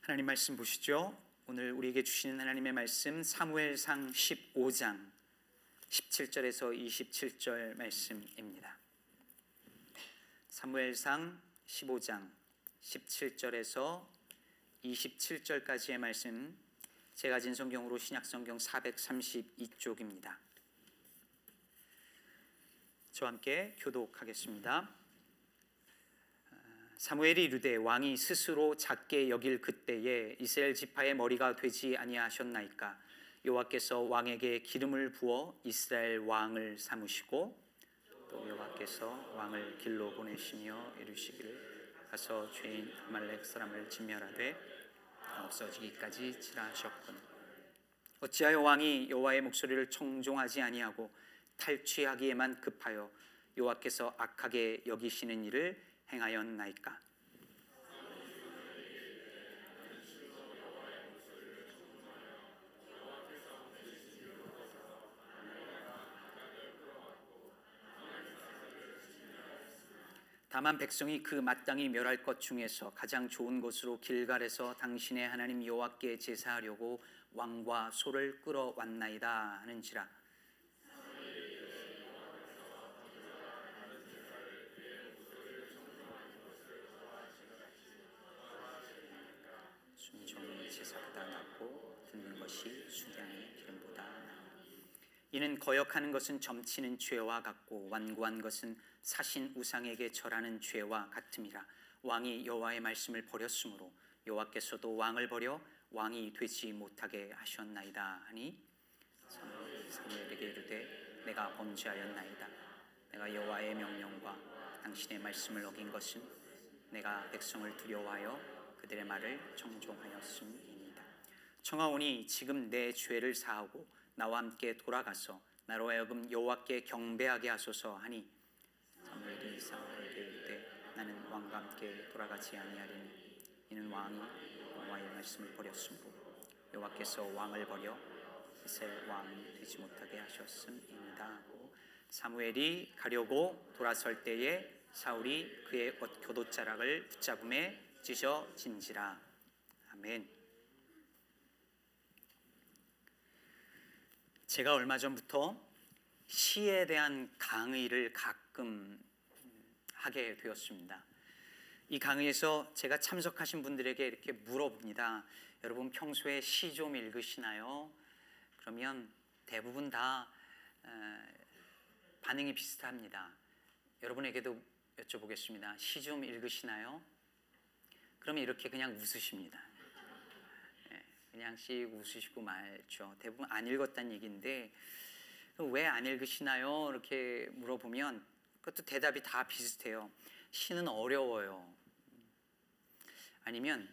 하나님 말씀 보시죠. 오늘 우리에게 주시는 하나님의 말씀 사무엘상 15장 17절에서 27절 말씀입니다. 사무엘상 15장 17절에서 27절까지의 말씀 제가 진 성경으로 신약 성경 432쪽입니다. 저와 함께 교독하겠습니다. 사무엘이 이르되 왕이 스스로 작게 여길 그때에 이스라엘 지파의 머리가 되지 아니하셨나이까? 여호와께서 왕에게 기름을 부어 이스라엘 왕을 삼으시고 또 여호와께서 왕을 길로 보내시며 이르시기를 가서 죄인 아말렉 사람을 진멸하되 없어지기까지 지라하셨군. 어찌하여 왕이 여호와의 목소리를 청종하지 아니하고 탈취하기에만 급하여 여호와께서 악하게 여기시는 일을 행하였나이까? 다만 백성이 그 마땅히 멸할 것 중에서 가장 좋은 곳으로 길갈에서 당신의 하나님 여호와께 제사하려고 왕과 소를 끌어왔나이다 하는지라 순종이 제사보다 낫고 듣는 것이 순양의 기름보다 나으니 이는 거역하는 것은 점치는 죄와 같고 완고한 것은 사신 우상에게 절하는 죄와 같음이라 왕이 여호와의 말씀을 버렸으므로 여호와께서도 왕을 버려 왕이 되지 못하게 하셨나이다 하니 사무엘에게 이르되 내가 범죄하였나이다 내가 여호와의 명령과 당신의 말씀을 어긴 것은 내가 백성을 두려워하여 그들의 말을 청종하였음이니이다. 청하오니 지금 내 죄를 사하고 나와 함께 돌아가서 나로 하여금 여호와께 경배하게 하소서 하니 사무엘이 사무엘에게 이르되 나는 왕과 함께 돌아가지 아니하리니 이는 왕이 여호와의 말씀을 버렸으므로 여호와께서 왕을 버려 이스라엘 왕이 되지 못하게 하셨음이니이다 하고 사무엘이 가려고 돌아설 때에 사울이 그의 옷 교도자락을 붙잡음에 찢어진지라 아멘. 제가 얼마 전부터 시에 대한 강의를 가끔 하게 되었습니다. 이 강의에서 제가 참석하신 분들에게 이렇게 물어봅니다. 여러분 평소에 시 좀 읽으시나요? 그러면 대부분 다 반응이 비슷합니다. 여러분에게도 여쭤보겠습니다. 시 좀 읽으시나요? 그러면 이렇게 그냥 웃으십니다. 그냥 씩 웃으시고 말죠. 대부분 안 읽었다는 얘기인데 왜 안 읽으시나요? 이렇게 물어보면 그것도 대답이 다 비슷해요. 시는 어려워요. 아니면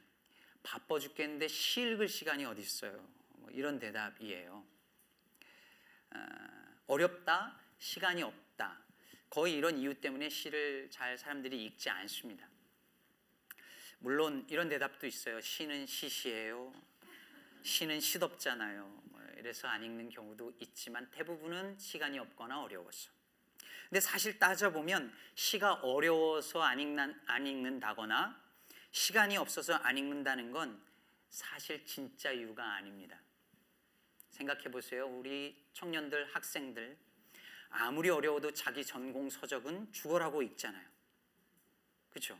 바빠 죽겠는데 시 읽을 시간이 어디 있어요? 뭐 이런 대답이에요. 어렵다, 시간이 없다. 거의 이런 이유 때문에 시를 잘 사람들이 읽지 않습니다. 물론 이런 대답도 있어요. 시는 시시해요. 시는 시덥잖아요. 뭐 이래서 안 읽는 경우도 있지만 대부분은 시간이 없거나 어려워서. 근데 사실 따져보면 시가 어려워서 안, 읽는, 안 읽는다거나 시간이 없어서 안 읽는다는 건 사실 진짜 이유가 아닙니다. 생각해 보세요. 우리 청년들, 학생들 아무리 어려워도 자기 전공 서적은 죽어라고 읽잖아요. 그렇죠?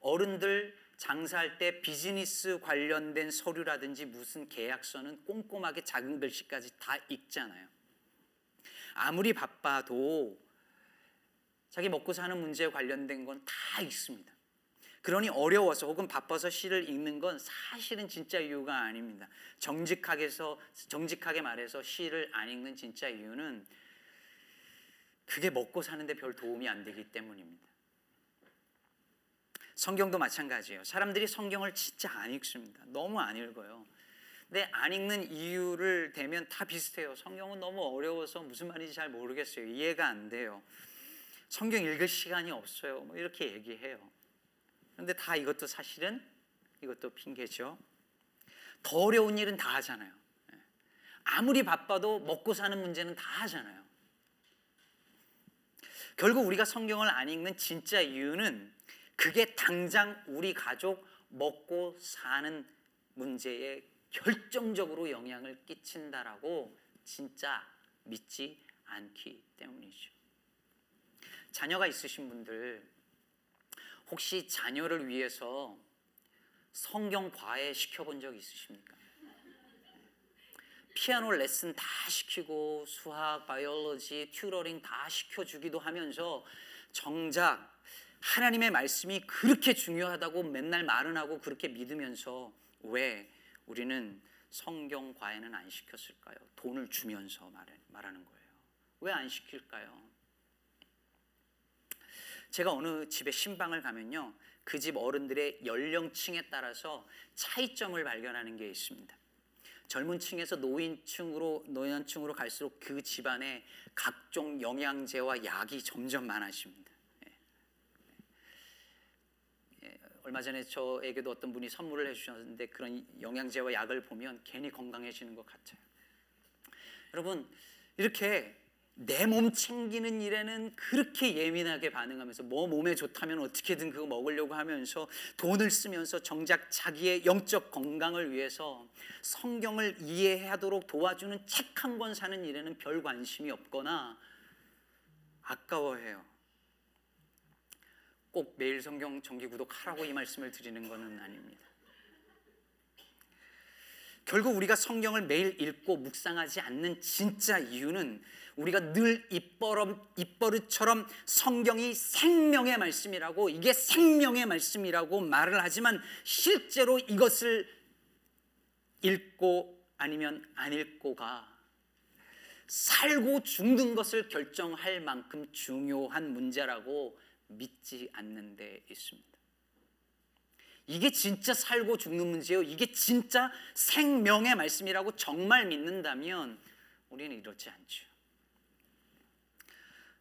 어른들 장사할 때 비즈니스 관련된 서류라든지 무슨 계약서는 꼼꼼하게 작은 글씨까지 다 읽잖아요. 아무리 바빠도 자기 먹고 사는 문제에 관련된 건 다 읽습니다. 그러니 어려워서 혹은 바빠서 시를 읽는 건 사실은 진짜 이유가 아닙니다. 정직하게서 정직하게 말해서 시를 안 읽는 진짜 이유는 그게 먹고 사는데 별 도움이 안 되기 때문입니다. 성경도 마찬가지예요. 사람들이 성경을 진짜 안 읽습니다. 너무 안 읽어요. 근데 안 읽는 이유를 대면 다 비슷해요. 성경은 너무 어려워서 무슨 말인지 잘 모르겠어요. 이해가 안 돼요. 성경 읽을 시간이 없어요. 뭐 이렇게 얘기해요. 그런데 다 이것도 사실은 이것도 핑계죠. 더 어려운 일은 다 하잖아요. 아무리 바빠도 먹고 사는 문제는 다 하잖아요. 결국 우리가 성경을 안 읽는 진짜 이유는 그게 당장 우리 가족 먹고 사는 문제에 결정적으로 영향을 끼친다라고 진짜 믿지 않기 때문이죠. 자녀가 있으신 분들 혹시 자녀를 위해서 성경 과외 시켜본 적 있으십니까? 피아노 레슨 다 시키고 수학, 바이올로지, 튜러링 다 시켜주기도 하면서 정작 하나님의 말씀이 그렇게 중요하다고 맨날 말은 하고 그렇게 믿으면서 왜 우리는 성경 과외는 안 시켰을까요? 돈을 주면서 말하는 거예요. 왜 안 시킬까요? 제가 어느 집에 신방을 가면요. 그 집 어른들의 연령층에 따라서 차이점을 발견하는 게 있습니다. 젊은 층에서 노인층으로 노년층으로 갈수록 그 집안에 각종 영양제와 약이 점점 많아집니다. 예. 예. 얼마 전에 저에게도 어떤 분이 선물을 해주셨는데 그런 영양제와 약을 보면 괜히 건강해지는 것 같아요. 여러분 이렇게 내 몸 챙기는 일에는 그렇게 예민하게 반응하면서 뭐 몸에 좋다면 어떻게든 그거 먹으려고 하면서 돈을 쓰면서 정작 자기의 영적 건강을 위해서 성경을 이해하도록 도와주는 책 한 권 사는 일에는 별 관심이 없거나 아까워해요. 꼭 매일 성경 정기 구독하라고 이 말씀을 드리는 것은 아닙니다. 결국 우리가 성경을 매일 읽고 묵상하지 않는 진짜 이유는 우리가 늘 입버릇, 입버릇 처럼 성경이 생명의 말씀이라고 이게 생명의 말씀이라고 말을 하지만 실제로 이것을 읽고 아니면 안 읽고가 살고 죽는 것을 결정할 만큼 중요한 문제라고 믿지 않는 데 있습니다. 이게 진짜 살고 죽는 문제예요. 이게 진짜 생명의 말씀이라고 정말 믿는다면 우리는 이렇지 않죠.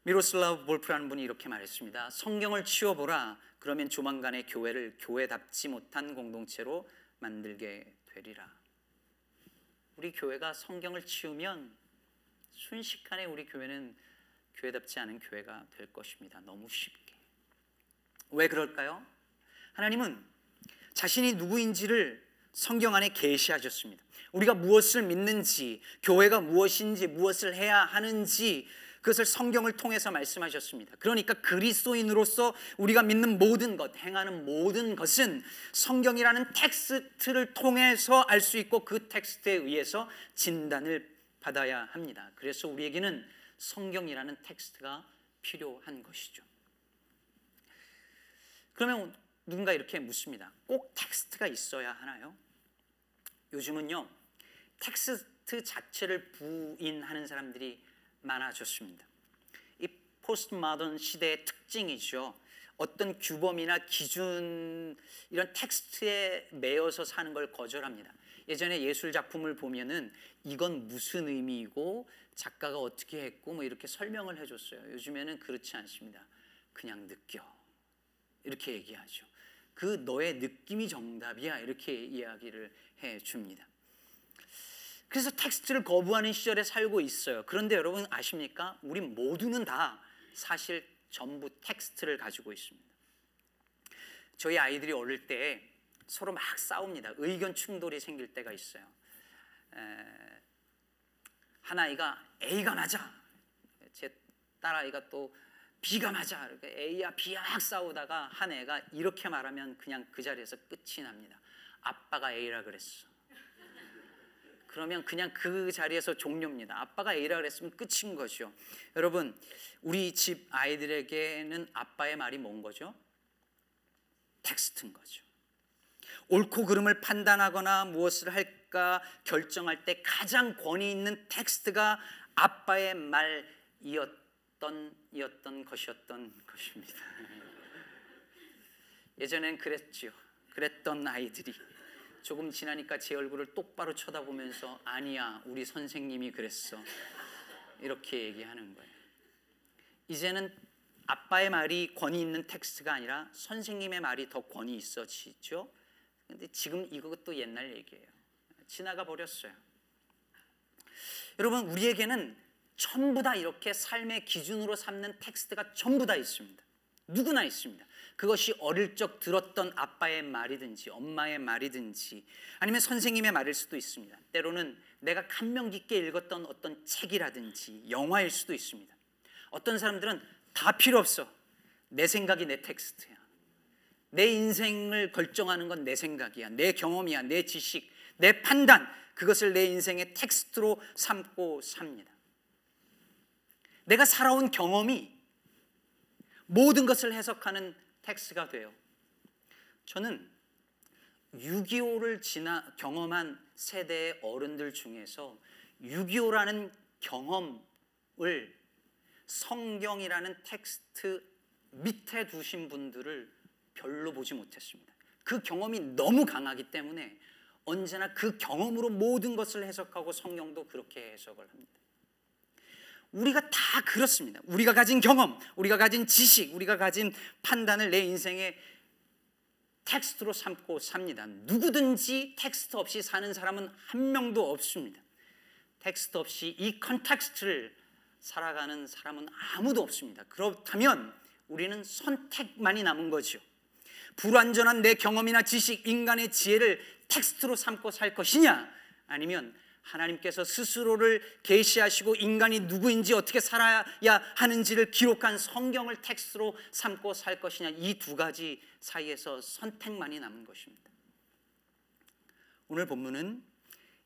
미로슬라브 볼프라는 분이 이렇게 말했습니다. 성경을 치워보라. 그러면 조만간에 교회를 교회답지 못한 공동체로 만들게 되리라. 우리 교회가 성경을 치우면 순식간에 우리 교회는 교회답지 않은 교회가 될 것입니다. 너무 쉽게. 왜 그럴까요? 하나님은 자신이 누구인지를 성경 안에 계시하셨습니다. 우리가 무엇을 믿는지, 교회가 무엇인지, 무엇을 해야 하는지 그것을 성경을 통해서 말씀하셨습니다. 그러니까 그리스도인으로서 우리가 믿는 모든 것, 행하는 모든 것은 성경이라는 텍스트를 통해서 알 수 있고 그 텍스트에 의해서 진단을 받아야 합니다. 그래서 우리에게는 성경이라는 텍스트가 필요한 것이죠. 그러면 누군가 이렇게 묻습니다. 꼭 텍스트가 있어야 하나요? 요즘은요, 텍스트 자체를 부인하는 사람들이 많아졌습니다. 이 포스트모던 시대의 특징이죠. 어떤 규범이나 기준 이런 텍스트에 매여서 사는 걸 거절합니다. 예전에 예술 작품을 보면은 이건 무슨 의미이고 작가가 어떻게 했고 뭐 이렇게 설명을 해줬어요. 요즘에는 그렇지 않습니다. 그냥 느껴 이렇게 얘기하죠. 그 너의 느낌이 정답이야 이렇게 이야기를 해 줍니다. 그래서 텍스트를 거부하는 시절에 살고 있어요. 그런데 여러분 아십니까? 우리 모두는 다 사실 전부 텍스트를 가지고 있습니다. 저희 아이들이 어릴 때 서로 막 싸웁니다. 의견 충돌이 생길 때가 있어요. 에, 한 아이가 A가 맞아. 제 딸아이가 또 B가 맞아. A야 B야 막 싸우다가 한 애가 이렇게 말하면 그냥 그 자리에서 끝이 납니다. 아빠가 A라 그랬어. 그러면 그냥 그 자리에서 종료입니다. 아빠가 A라 그랬으면 끝인 거죠. 여러분, 우리 집 아이들에게는 아빠의 말이 뭔 거죠? 텍스트인 거죠. 옳고 그름을 판단하거나 무엇을 할까 결정할 때 가장 권위 있는 텍스트가 아빠의 말이었 던 이었던 것이었던 것입니다. 예전엔 그랬죠. 그랬던 아이들이 조금 지나니까 제 얼굴을 똑바로 쳐다보면서 아니야 우리 선생님이 그랬어 이렇게 얘기하는 거예요. 이제는 아빠의 말이 권위 있는 텍스트가 아니라 선생님의 말이 더 권위 있어지죠. 근데 지금 이것도 옛날 얘기예요. 지나가 버렸어요. 여러분 우리에게는 전부 다 이렇게 삶의 기준으로 삼는 텍스트가 전부 다 있습니다. 누구나 있습니다. 그것이 어릴 적 들었던 아빠의 말이든지 엄마의 말이든지 아니면 선생님의 말일 수도 있습니다. 때로는 내가 감명 깊게 읽었던 어떤 책이라든지 영화일 수도 있습니다. 어떤 사람들은 다 필요 없어. 내 생각이 내 텍스트야. 내 인생을 결정하는 건 내 생각이야. 내 경험이야. 내 지식, 내 판단. 그것을 내 인생의 텍스트로 삼고 삽니다. 내가 살아온 경험이 모든 것을 해석하는 텍스트가 돼요. 저는 6.25를 지나 경험한 세대의 어른들 중에서 6.25라는 경험을 성경이라는 텍스트 밑에 두신 분들을 별로 보지 못했습니다. 그 경험이 너무 강하기 때문에 언제나 그 경험으로 모든 것을 해석하고 성경도 그렇게 해석을 합니다. 우리가 다 그렇습니다. 우리가 가진 경험, 우리가 가진 지식, 우리가 가진 판단을 내 인생의 텍스트로 삼고 삽니다. 누구든지 텍스트 없이 사는 사람은 한 명도 없습니다. 텍스트 없이 이 context를 살아가는 사람은 아무도 없습니다. 그렇다면 우리는 선택만이 남은 거죠. 불완전한 내 경험이나 지식, 인간의 지혜를 텍스트로 삼고 살 것이냐? 아니면 하나님께서 스스로를 계시하시고 인간이 누구인지 어떻게 살아야 하는지를 기록한 성경을 텍스트로 삼고 살 것이냐 이 두 가지 사이에서 선택만이 남은 것입니다. 오늘 본문은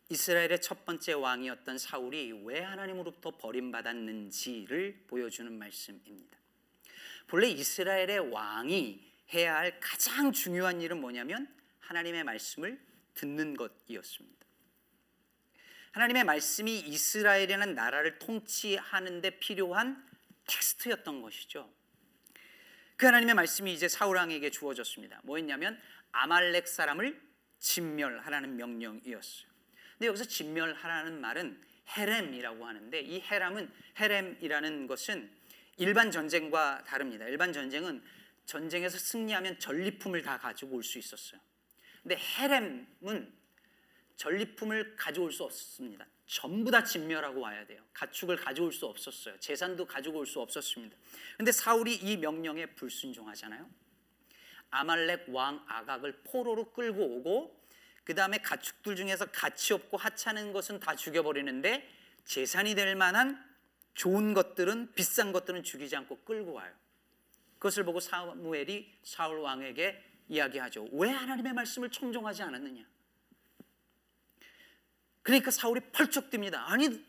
이스라엘의 첫 번째 왕이었던 사울이 왜 하나님으로부터 버림받았는지를 보여주는 말씀입니다. 본래 이스라엘의 왕이 해야 할 가장 중요한 일은 뭐냐면 하나님의 말씀을 듣는 것이었습니다. 하나님의 말씀이 이스라엘이라는 나라를 통치하는 데 필요한 텍스트였던 것이죠. 그 하나님의 말씀이 이제 사울 왕에게 주어졌습니다. 뭐였냐면 아말렉 사람을 진멸하라는 명령이었어요. 근데 여기서 진멸하라는 말은 헤렘이라고 하는데 이 헤람은 헤렘이라는 것은 일반 전쟁과 다릅니다. 일반 전쟁은 전쟁에서 승리하면 전리품을 다 가지고 올 수 있었어요. 근데 헤렘은 전리품을 가져올 수 없습니다. 전부 다 진멸하고 와야 돼요. 가축을 가져올 수 없었어요. 재산도 가지고 올 수 없었습니다. 근데 사울이 이 명령에 불순종하잖아요. 아말렉 왕 아각을 포로로 끌고 오고 그 다음에 가축들 중에서 가치 없고 하찮은 것은 다 죽여버리는데 재산이 될 만한 좋은 것들은 비싼 것들은 죽이지 않고 끌고 와요. 그것을 보고 사무엘이 사울 왕에게 이야기하죠. 왜 하나님의 말씀을 청종하지 않았느냐? 그러니까 사울이 펄쩍 뜁니다. 아니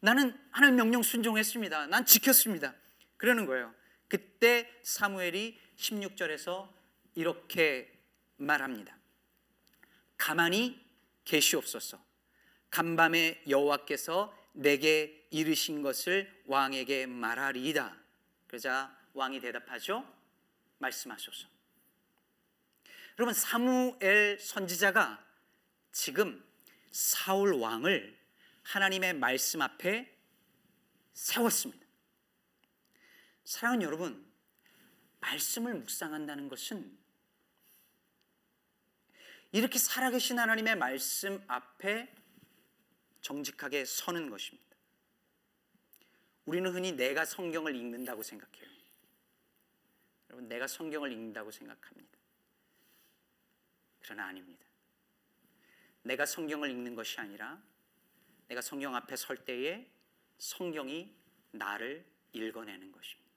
나는 하나님 명령 순종했습니다. 난 지켰습니다. 그러는 거예요. 그때 사무엘이 16절에서 이렇게 말합니다. 가만히 계시옵소서. 간밤에 여호와께서 내게 이르신 것을 왕에게 말하리이다. 그러자 왕이 대답하죠. 말씀하소서. 여러분 사무엘 선지자가 지금 사울 왕을 하나님의 말씀 앞에 세웠습니다. 사랑하는 여러분, 말씀을 묵상한다는 것은 이렇게 살아계신 하나님의 말씀 앞에 정직하게 서는 것입니다. 우리는 흔히 내가 성경을 읽는다고 생각해요. 여러분, 내가 성경을 읽는다고 생각합니다. 그러나 아닙니다. 내가 성경을 읽는 것이 아니라 내가 성경 앞에 설 때에 성경이 나를 읽어내는 것입니다.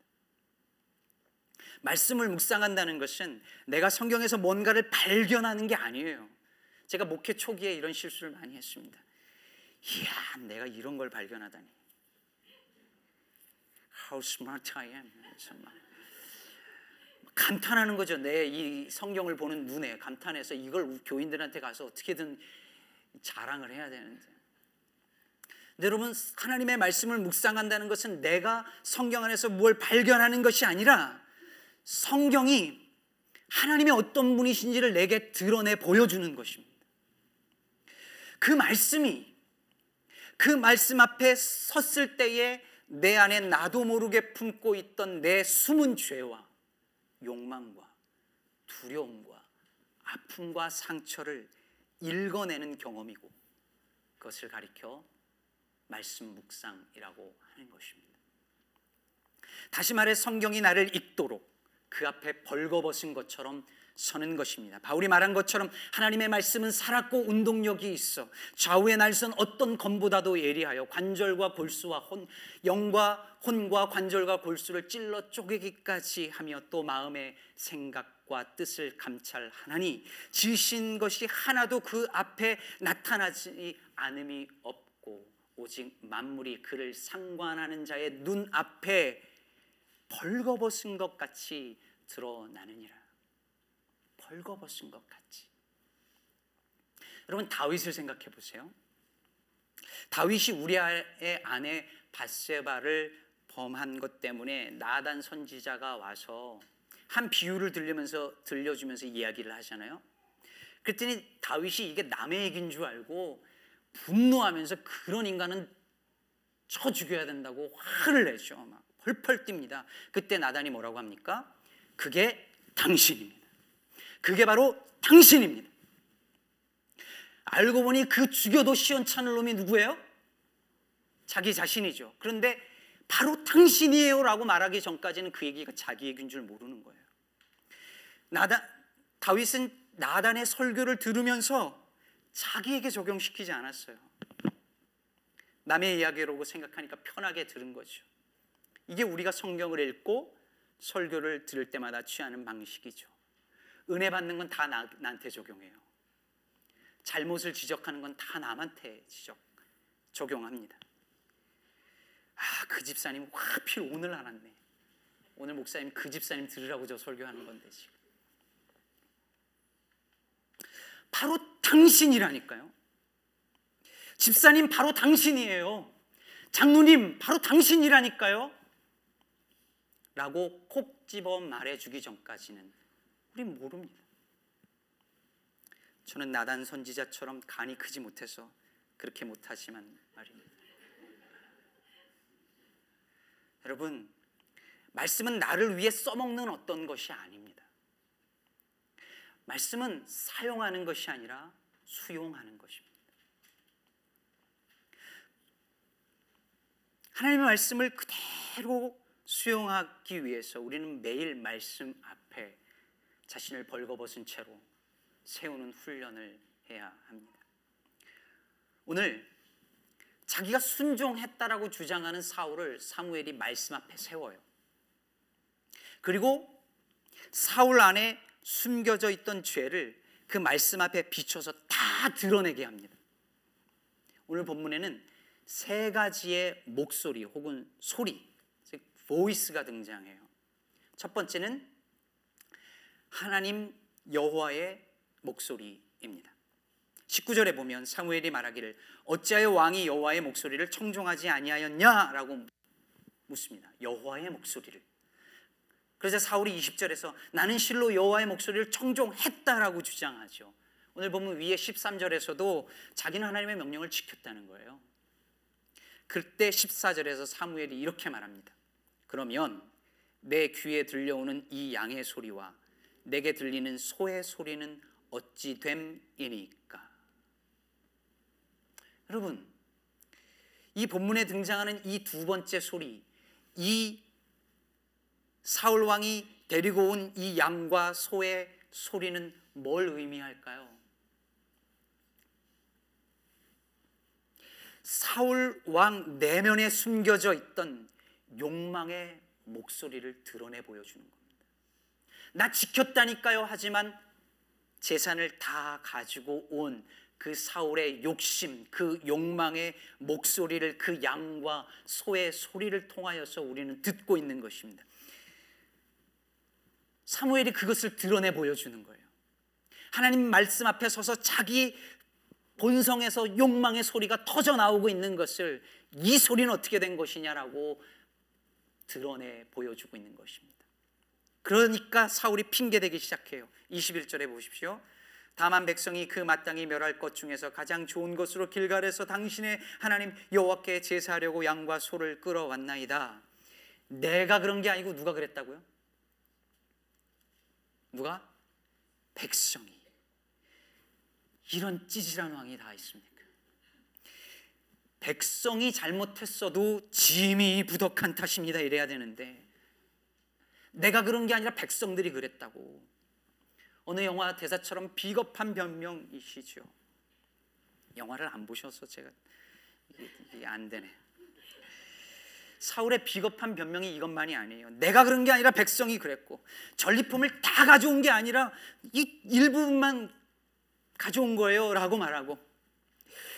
말씀을 묵상한다는 것은 내가 성경에서 뭔가를 발견하는 게 아니에요. 제가 목회 초기에 이런 실수를 많이 했습니다. 이야, 내가 이런 걸 발견하다니. How smart I am. 정말. 감탄하는 거죠. 내 이 성경을 보는 눈에 감탄해서 이걸 교인들한테 가서 어떻게든 자랑을 해야 되는데. 근데 여러분 하나님의 말씀을 묵상한다는 것은 내가 성경 안에서 뭘 발견하는 것이 아니라 성경이 하나님의 어떤 분이신지를 내게 드러내 보여주는 것입니다. 그 말씀이 그 말씀 앞에 섰을 때에 내 안에 나도 모르게 품고 있던 내 숨은 죄와 욕망과 두려움과 아픔과 상처를 읽어내는 경험이고 그것을 가리켜 말씀 묵상이라고 하는 것입니다. 다시 말해 성경이 나를 읽도록 그 앞에 벌거벗은 것처럼 서는 것입니다. 바울이 말한 것처럼 하나님의 말씀은 살았고 운동력이 있어 좌우의 날선 어떤 검보다도 예리하여 관절과 골수와 혼 영과 혼과 관절과 골수를 찔러 쪼개기까지 하며 또 마음의 생각과 뜻을 감찰하나니 지으신 것이 하나도 그 앞에 나타나지 않음이 없고 오직 만물이 그를 상관하는 자의 눈 앞에 벌거벗은 것 같이 드러나느니라. 벌거벗은 것 같지. 여러분 다윗을 생각해 보세요. 다윗이 우리의 아내 바세바를 범한 것 때문에 나단 선지자가 와서 한 비유를 들리면서 들려주면서 이야기를 하잖아요. 그랬더니 다윗이 이게 남의 얘기인 줄 알고 분노하면서 그런 인간은 쳐 죽여야 된다고 화를 내죠. 막 펄펄 뜁니다. 그때 나단이 뭐라고 합니까? 그게 당신입니다. 그게 바로 당신입니다. 알고 보니 그 죽여도 시원찮을 놈이 누구예요? 자기 자신이죠. 그런데 바로 당신이에요 라고 말하기 전까지는 그 얘기가 자기 얘기인 줄 모르는 거예요. 나단, 다윗은 나단의 설교를 들으면서 자기에게 적용시키지 않았어요. 남의 이야기라고 생각하니까 편하게 들은 거죠. 이게 우리가 성경을 읽고 설교를 들을 때마다 취하는 방식이죠. 은혜 받는 건 다 나한테 적용해요. 잘못을 지적하는 건 다 남한테 지적 적용합니다. 아, 그 집사님 하필 오늘 안 왔네. 오늘 목사님 그 집사님 들으라고 저 설교하는 건데 지금. 바로 당신이라니까요. 집사님 바로 당신이에요. 장로님 바로 당신이라니까요. 라고 콕 집어 말해 주기 전까지는 우린 모릅니다. 저는 나단 선지자처럼 간이 크지 못해서 그렇게 못하지만 말입니다. 여러분, 말씀은 나를 위해 써먹는 어떤 것이 아닙니다. 말씀은 사용하는 것이 아니라 수용하는 것입니다. 하나님의 말씀을 그대로 수용하기 위해서 우리는 매일 말씀 앞에 자신을 벌거벗은 채로 세우는 훈련을 해야 합니다. 오늘 자기가 순종했다라고 주장하는 사울을 사무엘이 말씀 앞에 세워요. 그리고 사울 안에 숨겨져 있던 죄를 그 말씀 앞에 비춰서 다 드러내게 합니다. 오늘 본문에는 세 가지의 목소리 혹은 소리, 즉 보이스가 등장해요. 첫 번째는 하나님 여호와의 목소리입니다. 19절에 보면 사무엘이 말하기를 어찌하여 왕이 여호와의 목소리를 청종하지 아니하였냐라고 묻습니다. 여호와의 목소리를. 그래서 사울이 20절에서 나는 실로 여호와의 목소리를 청종했다라고 주장하죠. 오늘 보면 위에 13절에서도 자기는 하나님의 명령을 지켰다는 거예요. 그때 14절에서 사무엘이 이렇게 말합니다. 그러면 내 귀에 들려오는 이 양의 소리와 내게 들리는 소의 소리는 어찌 됨이니까. 여러분, 이 본문에 등장하는 이 두 번째 소리, 이 사울 왕이 데리고 온 이 양과 소의 소리는 뭘 의미할까요? 사울 왕 내면에 숨겨져 있던 욕망의 목소리를 드러내 보여주는 겁니다. 나 지켰다니까요. 하지만 재산을 다 가지고 온 그 사울의 욕심, 그 욕망의 목소리를 그 양과 소의 소리를 통하여서 우리는 듣고 있는 것입니다. 사무엘이 그것을 드러내 보여주는 거예요. 하나님 말씀 앞에 서서 자기 본성에서 욕망의 소리가 터져 나오고 있는 것을 이 소리는 어떻게 된 것이냐라고 드러내 보여주고 있는 것입니다. 그러니까 사울이 핑계대기 시작해요. 21절에 보십시오. 다만 백성이 그 마땅히 멸할 것 중에서 가장 좋은 것으로 길갈에서 당신의 하나님 여호와께 제사하려고 양과 소를 끌어왔나이다. 내가 그런 게 아니고 누가 그랬다고요? 누가? 백성이. 이런 찌질한 왕이 다 있습니까? 백성이 잘못했어도 짐이 부덕한 탓입니다. 이래야 되는데 내가 그런 게 아니라 백성들이 그랬다고. 어느 영화 대사처럼 비겁한 변명이시죠. 영화를 안 보셔서 제가 이게, 안 되네. 사울의 비겁한 변명이 이것만이 아니에요. 내가 그런 게 아니라 백성이 그랬고 전리품을 다 가져온 게 아니라 이 일부분만 가져온 거예요라고 말하고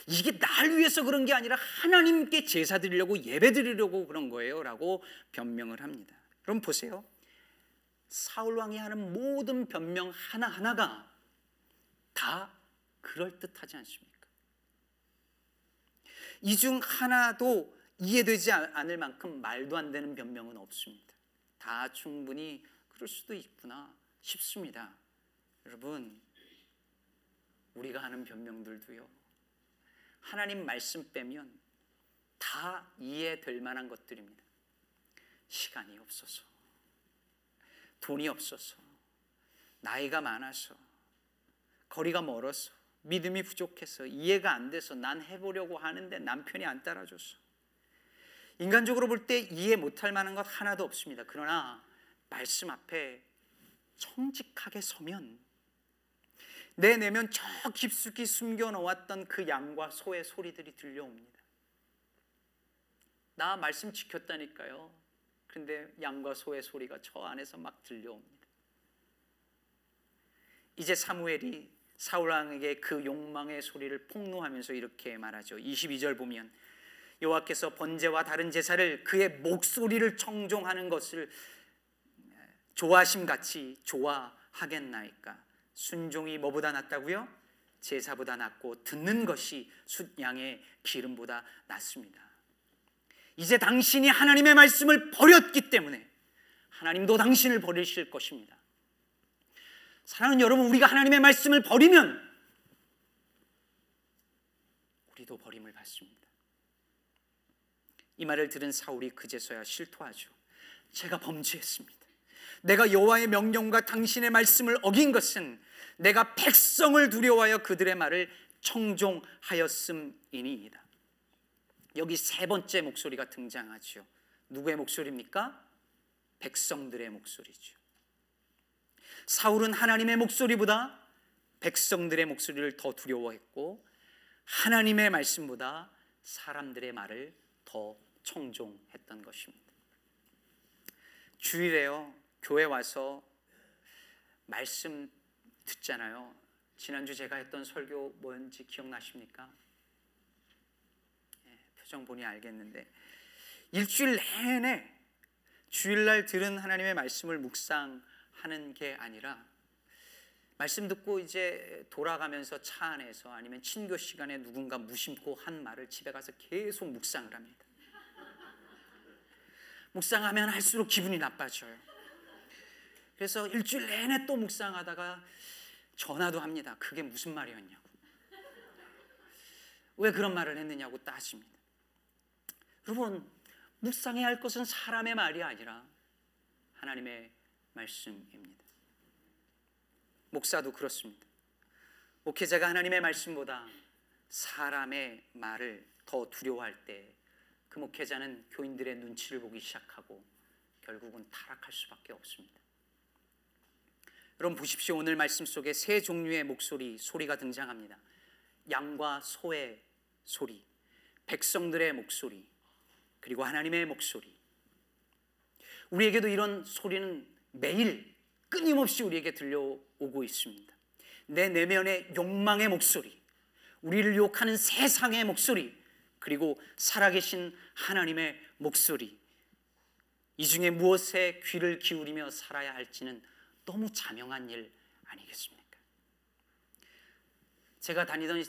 이게 날 위해서 그런 게 아니라 하나님께 제사 드리려고 예배 드리려고 그런 거예요라고 변명을 합니다. 그럼 보세요. 사울 왕이 하는 모든 변명 하나하나가 다 그럴 듯하지 않습니까? 이 중 하나도 이해되지 않을 만큼 말도 안 되는 변명은 없습니다. 다 충분히 그럴 수도 있구나 싶습니다. 여러분, 우리가 하는 변명들도요. 하나님 말씀 빼면 다 이해될 만한 것들입니다. 시간이 없어서, 돈이 없어서, 나이가 많아서, 거리가 멀어서, 믿음이 부족해서, 이해가 안 돼서 난 해보려고 하는데 남편이 안 따라줘서. 인간적으로 볼 때 이해 못할 만한 것 하나도 없습니다. 그러나 말씀 앞에 정직하게 서면 내 내면 저 깊숙이 숨겨 놓았던 그 양과 소의 소리들이 들려옵니다. 나 말씀 지켰다니까요. 그런데 양과 소의 소리가 저 안에서 막 들려옵니다. 이제 사무엘이 사울 왕에게 그 욕망의 소리를 폭로하면서 이렇게 말하죠. 22절 보면 여호와께서 번제와 다른 제사를 그의 목소리를 청종하는 것을 좋아하심 같이 좋아하겠나이까 순종이 뭐보다 낫다고요? 제사보다 낫고 듣는 것이 숫양의 기름보다 낫습니다. 이제 당신이 하나님의 말씀을 버렸기 때문에 하나님도 당신을 버리실 것입니다. 사랑하는 여러분, 우리가 하나님의 말씀을 버리면 우리도 버림을 받습니다. 이 말을 들은 사울이 그제서야 실토하죠. 제가 범죄했습니다. 내가 여호와의 명령과 당신의 말씀을 어긴 것은 내가 백성을 두려워하여 그들의 말을 청종하였음이니이다. 여기 세 번째 목소리가 등장하죠. 누구의 목소리입니까? 백성들의 목소리죠. 사울은 하나님의 목소리보다 백성들의 목소리를 더 두려워했고 하나님의 말씀보다 사람들의 말을 더 청종했던 것입니다. 주일에요. 교회 와서 말씀 듣잖아요. 지난주 제가 했던 설교 뭔지 기억나십니까? 예, 표정 보니 알겠는데 일주일 내내 주일날 들은 하나님의 말씀을 묵상하는 게 아니라 말씀 듣고 이제 돌아가면서 차 안에서 아니면 친교 시간에 누군가 무심코 한 말을 집에 가서 계속 묵상을 합니다. 묵상하면 할수록 기분이 나빠져요. 그래서 일주일 내내 또 묵상하다가 전화도 합니다. 그게 무슨 말이었냐고. 왜 그런 말을 했느냐고 따집니다. 여러분, 묵상해야 할 것은 사람의 말이 아니라 하나님의 말씀입니다. 목사도 그렇습니다. 목회자가 하나님의 말씀보다 사람의 말을 더 두려워할 때 그 목회자는 교인들의 눈치를 보기 시작하고 결국은 타락할 수밖에 없습니다. 여러분 보십시오. 오늘 말씀 속에 세 종류의 목소리, 소리가 등장합니다. 양과 소의 소리, 백성들의 목소리, 그리고 하나님의 목소리. 우리에게도 이런 소리는 매일 끊임없이 우리에게 들려오고 있습니다. 내 내면의 욕망의 목소리, 우리를 욕하는 세상의 목소리, 그리고 살아계신 하나님의 목소리. 이 중에 무엇에 귀를 기울이며 살아야 할지는 너무 자명한 일 아니겠습니까? 제가 다니던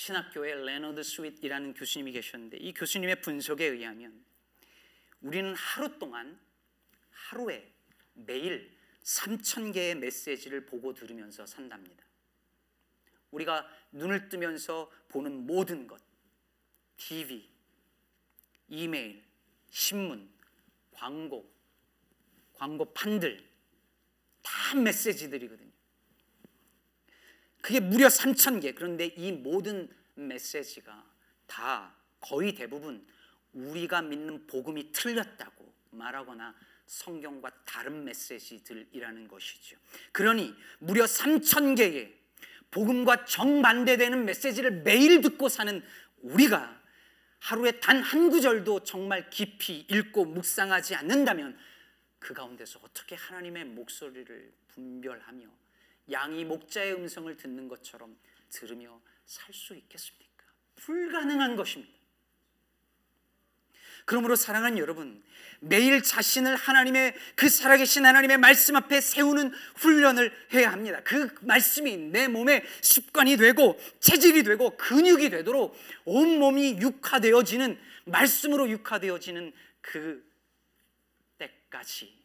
신학교에 레너드 스윗이라는 교수님이 계셨는데 이 교수님의 분석에 의하면 우리는 하루 동안 하루에 매일 3천 개의 메시지를 보고 들으면서 산답니다. 우리가 눈을 뜨면서 보는 모든 것, TV, 이메일, 신문, 광고, 광고판들 다 메시지들이거든요. 그게 무려 3천 개. 그런데 이 모든 메시지가 다 거의 대부분 우리가 믿는 복음이 틀렸다고 말하거나 성경과 다른 메시지들이라는 것이죠. 그러니 무려 3천 개의 복음과 정반대되는 메시지를 매일 듣고 사는 우리가 하루에 단 한 구절도 정말 깊이 읽고 묵상하지 않는다면 그 가운데서 어떻게 하나님의 목소리를 분별하며 양이 목자의 음성을 듣는 것처럼 들으며 살 수 있겠습니까? 불가능한 것입니다. 그러므로 사랑하는 여러분, 매일 자신을 하나님의 그 살아계신 하나님의 말씀 앞에 세우는 훈련을 해야 합니다. 그 말씀이 내 몸에 습관이 되고 체질이 되고 근육이 되도록 온 몸이 육화되어지는 말씀으로 육화되어지는 그 때까지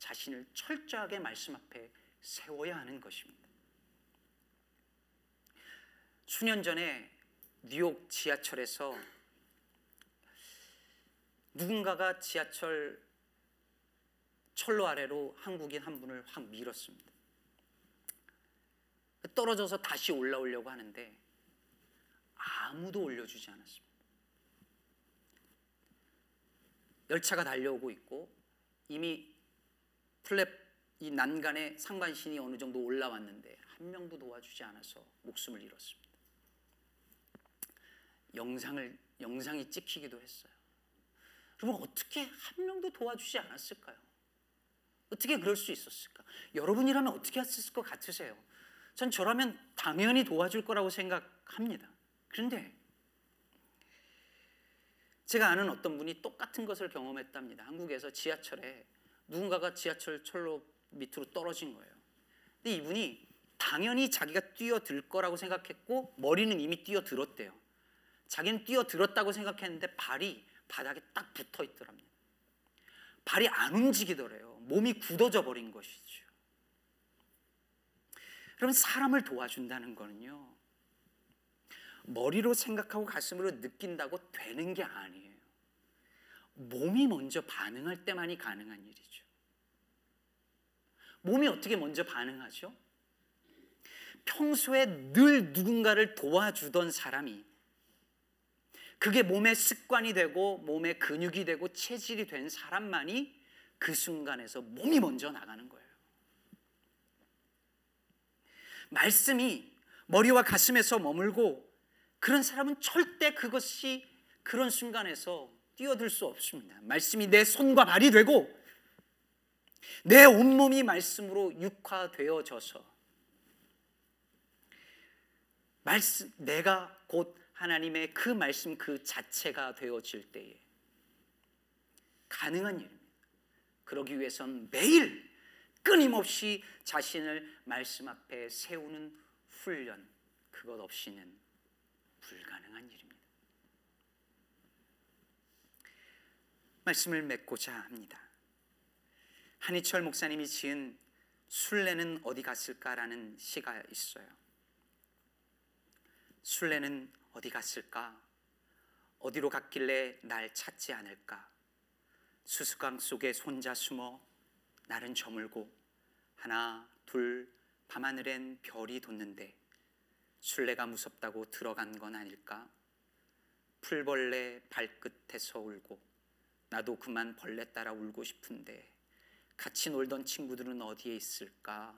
자신을 철저하게 말씀 앞에 세워야 하는 것입니다. 수년 전에 뉴욕 지하철에서 누군가가 지하철 철로 아래로 한국인 한 분을 확 밀었습니다. 떨어져서 다시 올라오려고 하는데 아무도 올려주지 않았습니다. 열차가 달려오고 있고 이미 플랩 이 난간에 상반신이 어느 정도 올라왔는데 한 명도 도와주지 않아서 목숨을 잃었습니다. 영상을 영상이 찍히기도 했어요. 여러분 어떻게 한 명도 도와주지 않았을까요? 어떻게 그럴 수 있었을까? 여러분이라면 어떻게 했을 것 같으세요? 전 저라면 당연히 도와줄 거라고 생각합니다. 그런데 제가 아는 어떤 분이 똑같은 것을 경험했답니다. 한국에서 지하철에 누군가가 지하철 철로 밑으로 떨어진 거예요. 근데 이분이 당연히 자기가 뛰어들 거라고 생각했고 머리는 이미 뛰어들었대요. 자기는 뛰어들었다고 생각했는데 발이 바닥에 딱 붙어 있더랍니다. 발이 안 움직이더래요. 몸이 굳어져 버린 것이죠. 그러면 사람을 도와준다는 거는요. 머리로 생각하고 가슴으로 느낀다고 되는 게 아니에요. 몸이 먼저 반응할 때만이 가능한 일이죠. 몸이 어떻게 먼저 반응하죠? 평소에 늘 누군가를 도와주던 사람이 그게 몸의 습관이 되고 몸의 근육이 되고 체질이 된 사람만이 그 순간에서 몸이 먼저 나가는 거예요. 말씀이 머리와 가슴에서 머물고 그런 사람은 절대 그것이 그런 순간에서 뛰어들 수 없습니다. 말씀이 내 손과 발이 되고 내 온몸이 말씀으로 육화되어져서 말씀 내가 곧 하나님의 그 말씀 그 자체가 되어질 때에 가능한 일입니다. 그러기 위해선 매일 끊임없이 자신을 말씀 앞에 세우는 훈련 그것 없이는 불가능한 일입니다. 말씀을 맺고자 합니다. 한희철 목사님이 지은 순례는 어디 갔을까라는 시가 있어요. 순례는 어디 갔을까? 어디로 갔길래 날 찾지 않을까? 수수강 속에 손자 숨어 날은 저물고 하나 둘 밤하늘엔 별이 돋는데 술래가 무섭다고 들어간 건 아닐까? 풀벌레 발끝에서 울고 나도 그만 벌레 따라 울고 싶은데 같이 놀던 친구들은 어디에 있을까?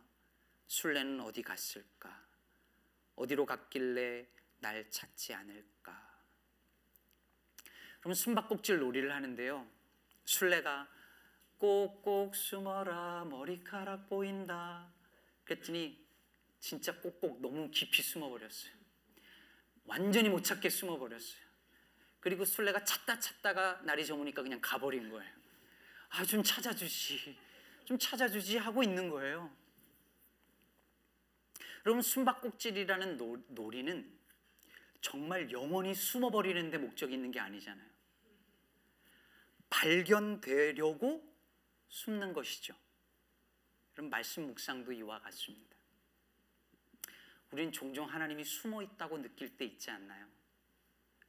술래는 어디 갔을까? 어디로 갔길래 날 찾지 않을까? 그러면 숨바꼭질 놀이를 하는데요. 술래가 꼭꼭 숨어라 머리카락 보인다. 그랬더니 진짜 꼭꼭 너무 깊이 숨어버렸어요. 완전히 못 찾게 숨어버렸어요. 그리고 술래가 찾다 찾다가 날이 저무니까 그냥 가버린 거예요. 아, 좀 찾아주지. 좀 찾아주지 하고 있는 거예요. 여러분, 숨바꼭질이라는 놀, 놀이는 정말 영원히 숨어버리는 데 목적이 있는 게 아니잖아요. 발견되려고 숨는 것이죠. 그럼 말씀 묵상도 이와 같습니다. 우리는 종종 하나님이 숨어 있다고 느낄 때 있지 않나요?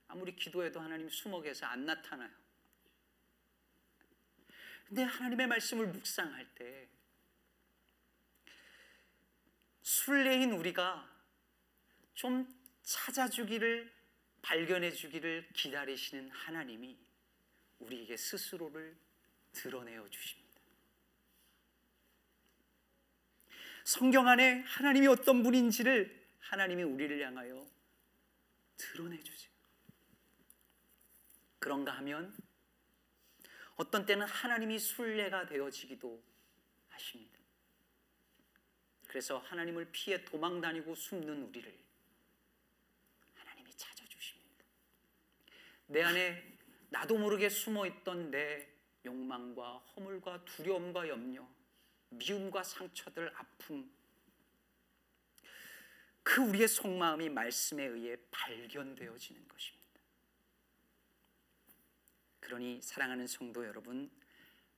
아무리 기도해도 하나님 숨어 계서 안 나타나요. 근데 하나님의 말씀을 묵상할 때 순례인 우리가 좀 찾아주기를 발견해 주기를 기다리시는 하나님이 우리에게 스스로를 드러내어 주십니다. 성경 안에 하나님이 어떤 분인지를 하나님이 우리를 향하여 드러내 주세요. 그런가 하면 어떤 때는 하나님이 순례가 되어지기도 하십니다. 그래서 하나님을 피해 도망 다니고 숨는 우리를 하나님이 찾아주십니다. 내 안에 나도 모르게 숨어 있던 내 욕망과 허물과 두려움과 염려, 미움과 상처들, 아픔, 그 우리의 속마음이 말씀에 의해 발견되어지는 것입니다. 그러니 사랑하는 성도 여러분,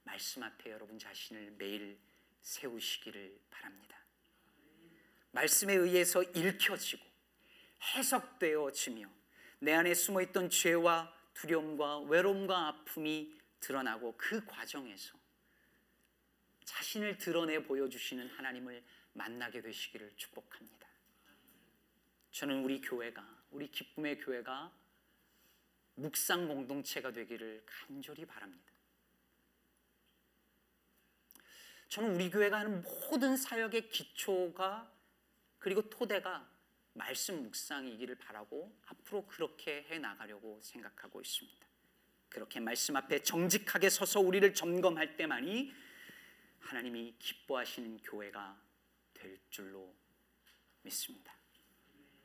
말씀 앞에 여러분 자신을 매일 세우시기를 바랍니다. 말씀에 의해서 읽혀지고 해석되어지며 내 안에 숨어 있던 죄와 두려움과 외로움과 아픔이 드러나고 그 과정에서 자신을 드러내 보여주시는 하나님을 만나게 되시기를 축복합니다. 저는 우리 교회가, 우리 기쁨의 교회가 묵상 공동체가 되기를 간절히 바랍니다. 저는 우리 교회가 하는 모든 사역의 기초가 그리고 토대가 말씀 묵상이기를 바라고 앞으로 그렇게 해 나가려고 생각하고 있습니다. 그렇게 말씀 앞에 정직하게 서서 우리를 점검할 때만이 하나님이 기뻐하시는 교회가 될 줄로 믿습니다.